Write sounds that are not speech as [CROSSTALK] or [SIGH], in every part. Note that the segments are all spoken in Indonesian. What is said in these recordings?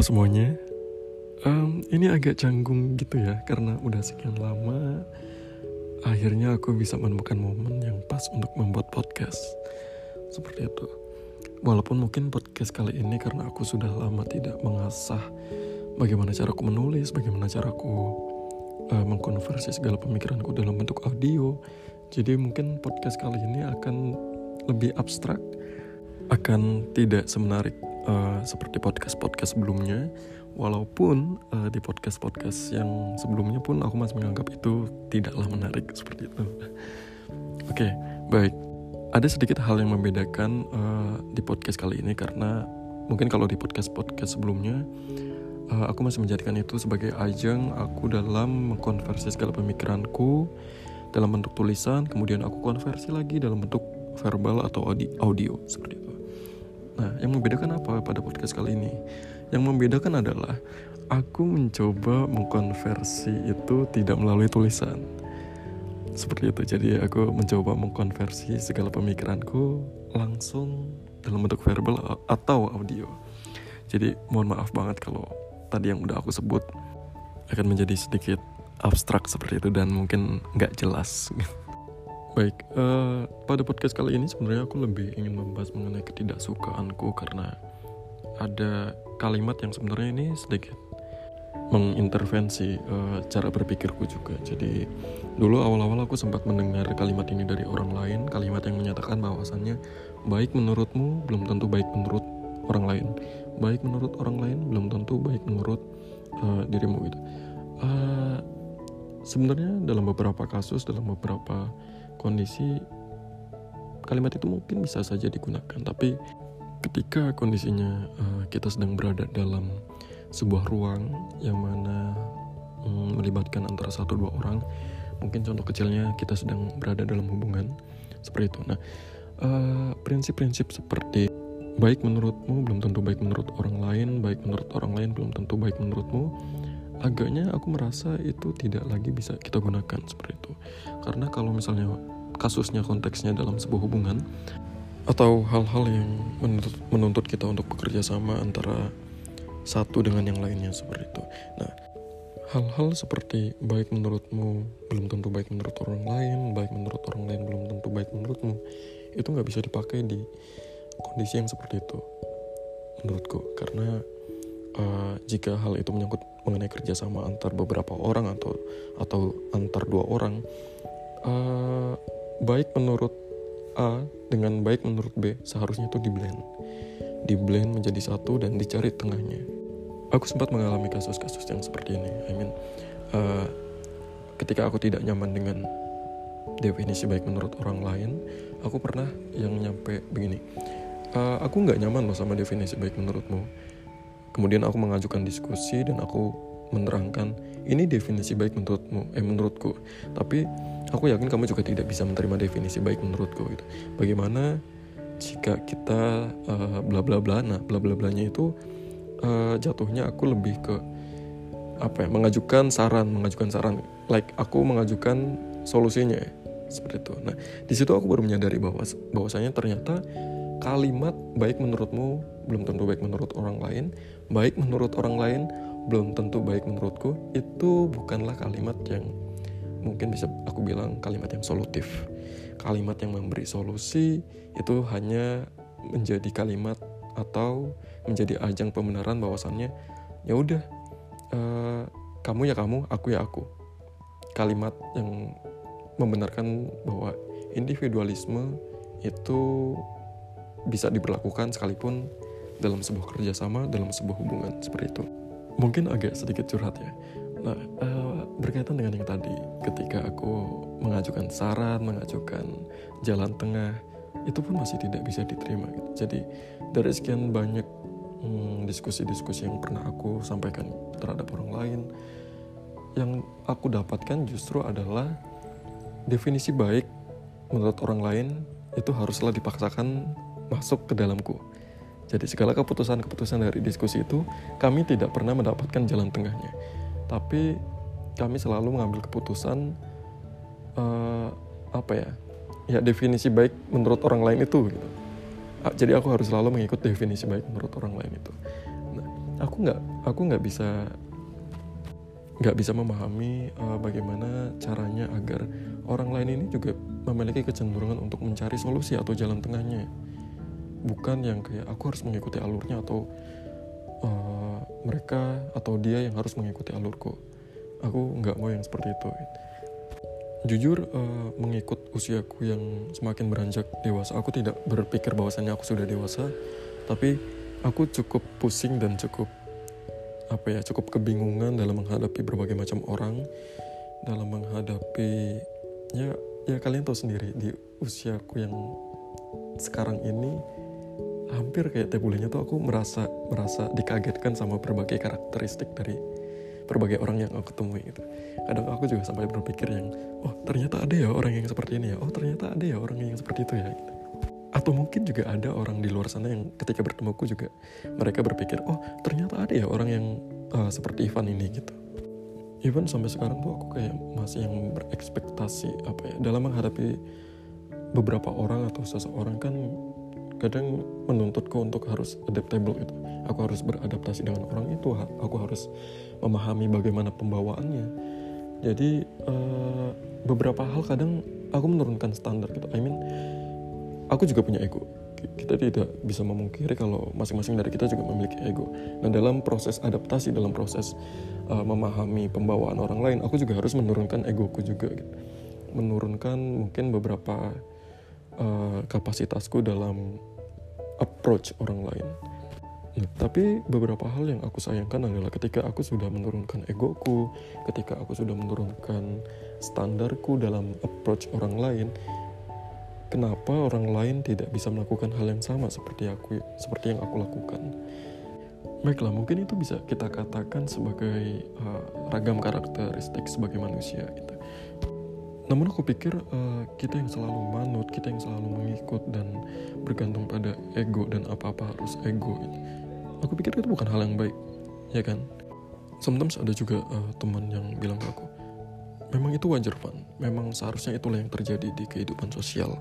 Semuanya. Um, ini agak canggung gitu ya karena udah sekian lama akhirnya aku bisa menemukan momen yang pas untuk membuat podcast. Seperti itu. Walaupun mungkin podcast kali ini karena aku sudah lama tidak mengasah bagaimana cara aku menulis, bagaimana cara aku uh, mengkonversi segala pemikiranku dalam bentuk audio. Jadi mungkin podcast kali ini akan lebih abstrak, akan tidak semenarik uh, seperti podcast-podcast sebelumnya. Walaupun uh, di podcast-podcast yang sebelumnya pun aku masih menganggap itu tidaklah menarik seperti itu. Oke okay, baik. Ada sedikit hal yang membedakan uh, di podcast kali ini karena mungkin kalau di podcast-podcast sebelumnya uh, aku masih menjadikan itu sebagai ajang aku dalam mengkonversi segala pemikiranku dalam bentuk tulisan kemudian aku konversi lagi dalam bentuk verbal atau audio seperti itu Nah, yang membedakan apa pada podcast kali ini? Yang membedakan adalah aku mencoba mengkonversi itu tidak melalui tulisan. Seperti itu. Jadi aku mencoba mengkonversi segala pemikiranku langsung dalam bentuk verbal atau audio. Jadi mohon maaf banget kalau tadi yang udah aku sebut akan menjadi sedikit abstrak seperti itu dan mungkin nggak jelas. [LAUGHS] Baik, uh, pada podcast kali ini sebenarnya aku lebih ingin membahas mengenai ketidaksukaanku karena ada kalimat yang sebenarnya ini sedikit mengintervensi uh, cara berpikirku juga. Jadi dulu awal-awal aku sempat mendengar kalimat ini dari orang lain, kalimat yang menyatakan bahwasannya baik menurutmu belum tentu baik menurut orang lain, baik menurut orang lain belum tentu baik menurut uh, dirimu gitu. Uh, sebenarnya dalam beberapa kasus, dalam beberapa kondisi kalimat itu mungkin bisa saja digunakan tapi ketika kondisinya uh, kita sedang berada dalam sebuah ruang yang mana um, melibatkan antara satu dua orang mungkin contoh kecilnya kita sedang berada dalam hubungan seperti itu. Nah uh, prinsip-prinsip seperti baik menurutmu belum tentu baik menurut orang lain baik menurut orang lain belum tentu baik menurutmu agaknya aku merasa itu tidak lagi bisa kita gunakan seperti itu. Karena kalau misalnya kasusnya konteksnya dalam sebuah hubungan? Atau hal-hal yang menuntut, menuntut kita untuk bekerja sama antara satu dengan yang lainnya seperti itu? Nah hal-hal seperti baik menurutmu belum tentu baik menurut orang lain baik menurut orang lain belum tentu baik menurutmu itu nggak bisa dipakai di kondisi yang seperti itu menurutku. Karena uh, jika hal itu menyangkut mengenai kerjasama antar beberapa orang atau atau antar dua orang uh, baik menurut A dengan baik menurut B seharusnya itu di blend. Di blend menjadi satu dan dicari tengahnya. Aku sempat mengalami kasus-kasus yang seperti ini I mean uh, ketika aku tidak nyaman dengan definisi baik menurut orang lain aku pernah yang nyampe begini. Uh, aku nggak nyaman loh sama definisi baik menurutmu. Kemudian aku mengajukan diskusi dan aku menerangkan ini definisi baik menurutmu, eh menurutku. Tapi aku yakin kamu juga tidak bisa menerima definisi baik menurutku gitu. Bagaimana jika kita uh, bla bla bla, nah bla bla blanya itu uh, jatuhnya aku lebih ke apa ya mengajukan saran, mengajukan saran, like aku mengajukan solusinya seperti itu. Nah di situ aku baru menyadari bahwa bahwasanya ternyata kalimat baik menurutmu belum tentu baik menurut orang lain, baik menurut orang lain belum tentu baik menurutku, itu bukanlah kalimat yang mungkin bisa aku bilang kalimat yang solutif. Kalimat yang memberi solusi itu hanya menjadi kalimat atau menjadi ajang pembenaran bahwasannya ya udah uh, kamu ya kamu, aku ya aku. Kalimat yang membenarkan bahwa individualisme itu bisa diberlakukan sekalipun dalam sebuah kerjasama, dalam sebuah hubungan seperti itu. Mungkin agak sedikit curhat ya. Nah, uh, berkaitan dengan yang tadi, ketika aku mengajukan saran, mengajukan jalan tengah, itu pun masih tidak bisa diterima. Gitu. Jadi dari sekian banyak hmm, diskusi-diskusi yang pernah aku sampaikan terhadap orang lain, yang aku dapatkan justru adalah definisi baik menurut orang lain itu haruslah dipaksakan masuk ke dalamku. Jadi segala keputusan-keputusan dari diskusi itu kami tidak pernah mendapatkan jalan tengahnya. Tapi kami selalu mengambil keputusan uh, apa ya? Ya definisi baik menurut orang lain itu gitu. Jadi aku harus selalu mengikut definisi baik menurut orang lain itu. Nah, aku nggak aku nggak bisa nggak bisa memahami uh, bagaimana caranya agar orang lain ini juga memiliki kecenderungan untuk mencari solusi atau jalan tengahnya bukan yang kayak aku harus mengikuti alurnya atau uh, mereka atau dia yang harus mengikuti alurku. Aku nggak mau yang seperti itu. Jujur uh, mengikut usiaku yang semakin beranjak dewasa aku tidak berpikir bahwasannya aku sudah dewasa tapi aku cukup pusing dan cukup apa ya cukup kebingungan dalam menghadapi berbagai macam orang dalam menghadapi ya ya kalian tahu sendiri di usiaku yang sekarang ini hampir kayak tiap bulannya tuh aku merasa merasa dikagetkan sama berbagai karakteristik dari berbagai orang yang aku temui gitu. Kadang aku juga sampai berpikir yang oh ternyata ada ya orang yang seperti ini ya. Oh ternyata ada ya orang yang seperti itu ya. Gitu. atau mungkin juga ada orang di luar sana yang ketika bertemuku juga mereka berpikir oh ternyata ada ya orang yang uh, seperti Ivan ini gitu. Even sampai sekarang tuh aku kayak masih yang berekspektasi apa ya dalam menghadapi beberapa orang atau seseorang kan kadang menuntutku untuk harus adaptable gitu. Aku harus beradaptasi dengan orang itu aku harus memahami bagaimana pembawaannya. Jadi uh, beberapa hal kadang aku menurunkan standar gitu. I mean aku juga punya ego. Kita tidak bisa memungkiri kalau masing-masing dari kita juga memiliki ego. Nah dalam proses adaptasi, dalam proses uh, memahami pembawaan orang lain, aku juga harus menurunkan egoku juga, gitu. menurunkan mungkin beberapa uh, kapasitasku dalam approach orang lain. Nah, tapi beberapa hal yang aku sayangkan adalah ketika aku sudah menurunkan egoku, ketika aku sudah menurunkan standarku dalam approach orang lain, kenapa orang lain tidak bisa melakukan hal yang sama seperti aku seperti yang aku lakukan? Baiklah, mungkin itu bisa kita katakan sebagai uh, ragam karakteristik sebagai manusia gitu. Namun aku pikir uh, kita yang selalu manut, kita yang selalu mengikut dan bergantung pada ego dan apa-apa harus ego. Aku pikir itu bukan hal yang baik, ya kan? Sometimes ada juga uh, teman yang bilang ke aku, memang itu wajar Van, memang seharusnya itulah yang terjadi di kehidupan sosial.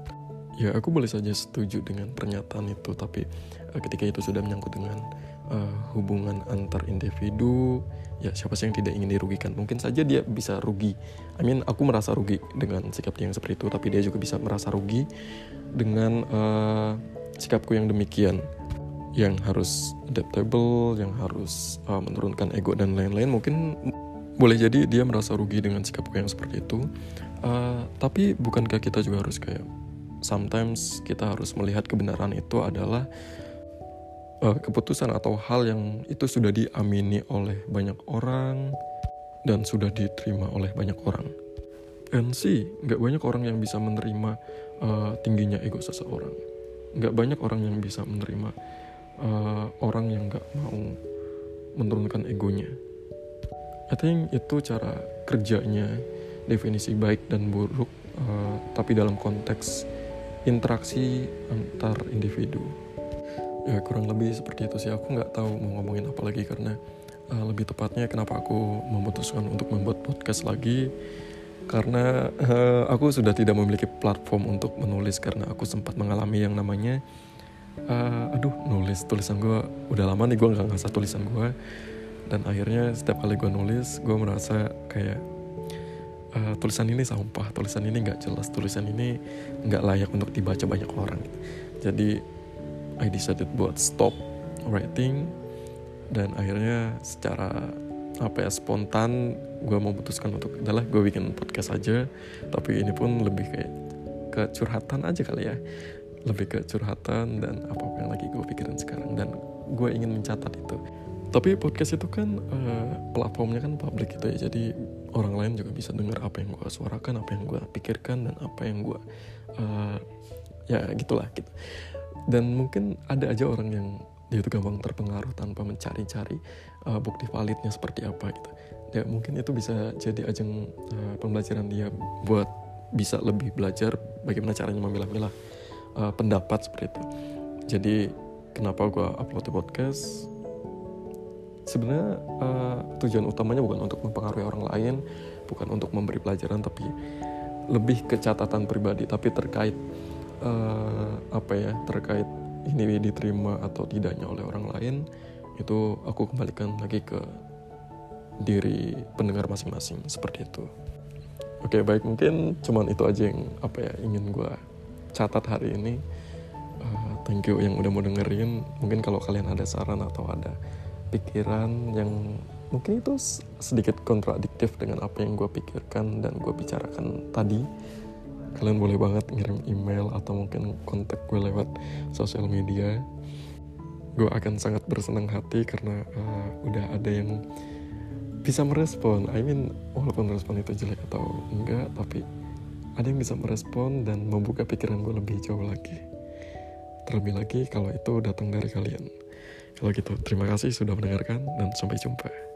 Ya aku boleh saja setuju dengan pernyataan itu, tapi uh, ketika itu sudah menyangkut dengan uh, hubungan antar individu ya siapa sih yang tidak ingin dirugikan? Mungkin saja dia bisa rugi. I mean aku merasa rugi dengan sikap dia yang seperti itu tapi dia juga bisa merasa rugi dengan uh, sikapku yang demikian. Yang harus adaptable yang harus uh, menurunkan ego dan lain-lain. Mungkin boleh jadi dia merasa rugi dengan sikapku yang seperti itu. Uh, tapi bukankah kita juga harus kayak sometimes kita harus melihat kebenaran itu adalah uh, keputusan atau hal yang itu sudah diamini oleh banyak orang dan sudah diterima oleh banyak orang. And see, nggak banyak orang yang bisa menerima uh, tingginya ego seseorang. Nggak banyak orang yang bisa menerima uh, orang yang nggak mau menurunkan egonya. I think itu cara kerjanya definisi baik dan buruk, uh, tapi dalam konteks interaksi antar individu ya kurang lebih seperti itu sih. Aku nggak tahu mau ngomongin apa lagi karena uh, lebih tepatnya kenapa aku memutuskan untuk membuat podcast lagi. Karena uh, aku sudah tidak memiliki platform untuk menulis karena aku sempat mengalami yang namanya uh, aduh nulis tulisan gue udah lama nih gue nggak ngasah tulisan gue dan akhirnya setiap kali gue nulis gue merasa kayak uh, tulisan ini sampah tulisan ini nggak jelas tulisan ini nggak layak untuk dibaca banyak orang. Jadi I decided buat stop writing. Dan akhirnya secara apa ya spontan gue memutuskan untuk adalah gue bikin podcast aja. Tapi ini pun lebih kayak kecurhatan aja kali ya. Lebih ke curhatan dan apa apa yang lagi gue pikirin sekarang. Dan gue ingin mencatat itu. Tapi podcast itu kan uh, platformnya kan publik gitu ya. Jadi orang lain juga bisa dengar apa yang gue suarakan apa yang gue pikirkan dan apa yang gue uh, ya gitulah gitu dan mungkin ada aja orang yang dia itu gampang terpengaruh tanpa mencari-cari uh, bukti validnya seperti apa gitu. Ya mungkin itu bisa jadi ajang uh, pembelajaran dia buat bisa lebih belajar bagaimana caranya memilah-milah uh, pendapat seperti itu. Jadi kenapa gue upload di podcast? Sebenarnya uh, tujuan utamanya bukan untuk mempengaruhi orang lain bukan untuk memberi pelajaran tapi lebih ke catatan pribadi tapi terkait uh, apa ya terkait ini diterima atau tidaknya oleh orang lain itu aku kembalikan lagi ke diri pendengar masing-masing seperti itu. Oke baik mungkin cuman itu aja yang apa ya ingin gue catat hari ini. Uh, thank you yang udah mau dengerin. Mungkin kalau kalian ada saran atau ada pikiran yang mungkin itu sedikit kontradiktif dengan apa yang gue pikirkan dan gue bicarakan tadi kalian boleh banget ngirim email atau mungkin kontak gue lewat sosial media. Gue akan sangat bersenang hati karena uh, udah ada yang bisa merespon. I mean walaupun respon itu jelek atau enggak tapi ada yang bisa merespon dan membuka pikiran gue lebih jauh lagi. Terlebih lagi kalau itu datang dari kalian. Kalau gitu terima kasih sudah mendengarkan dan sampai jumpa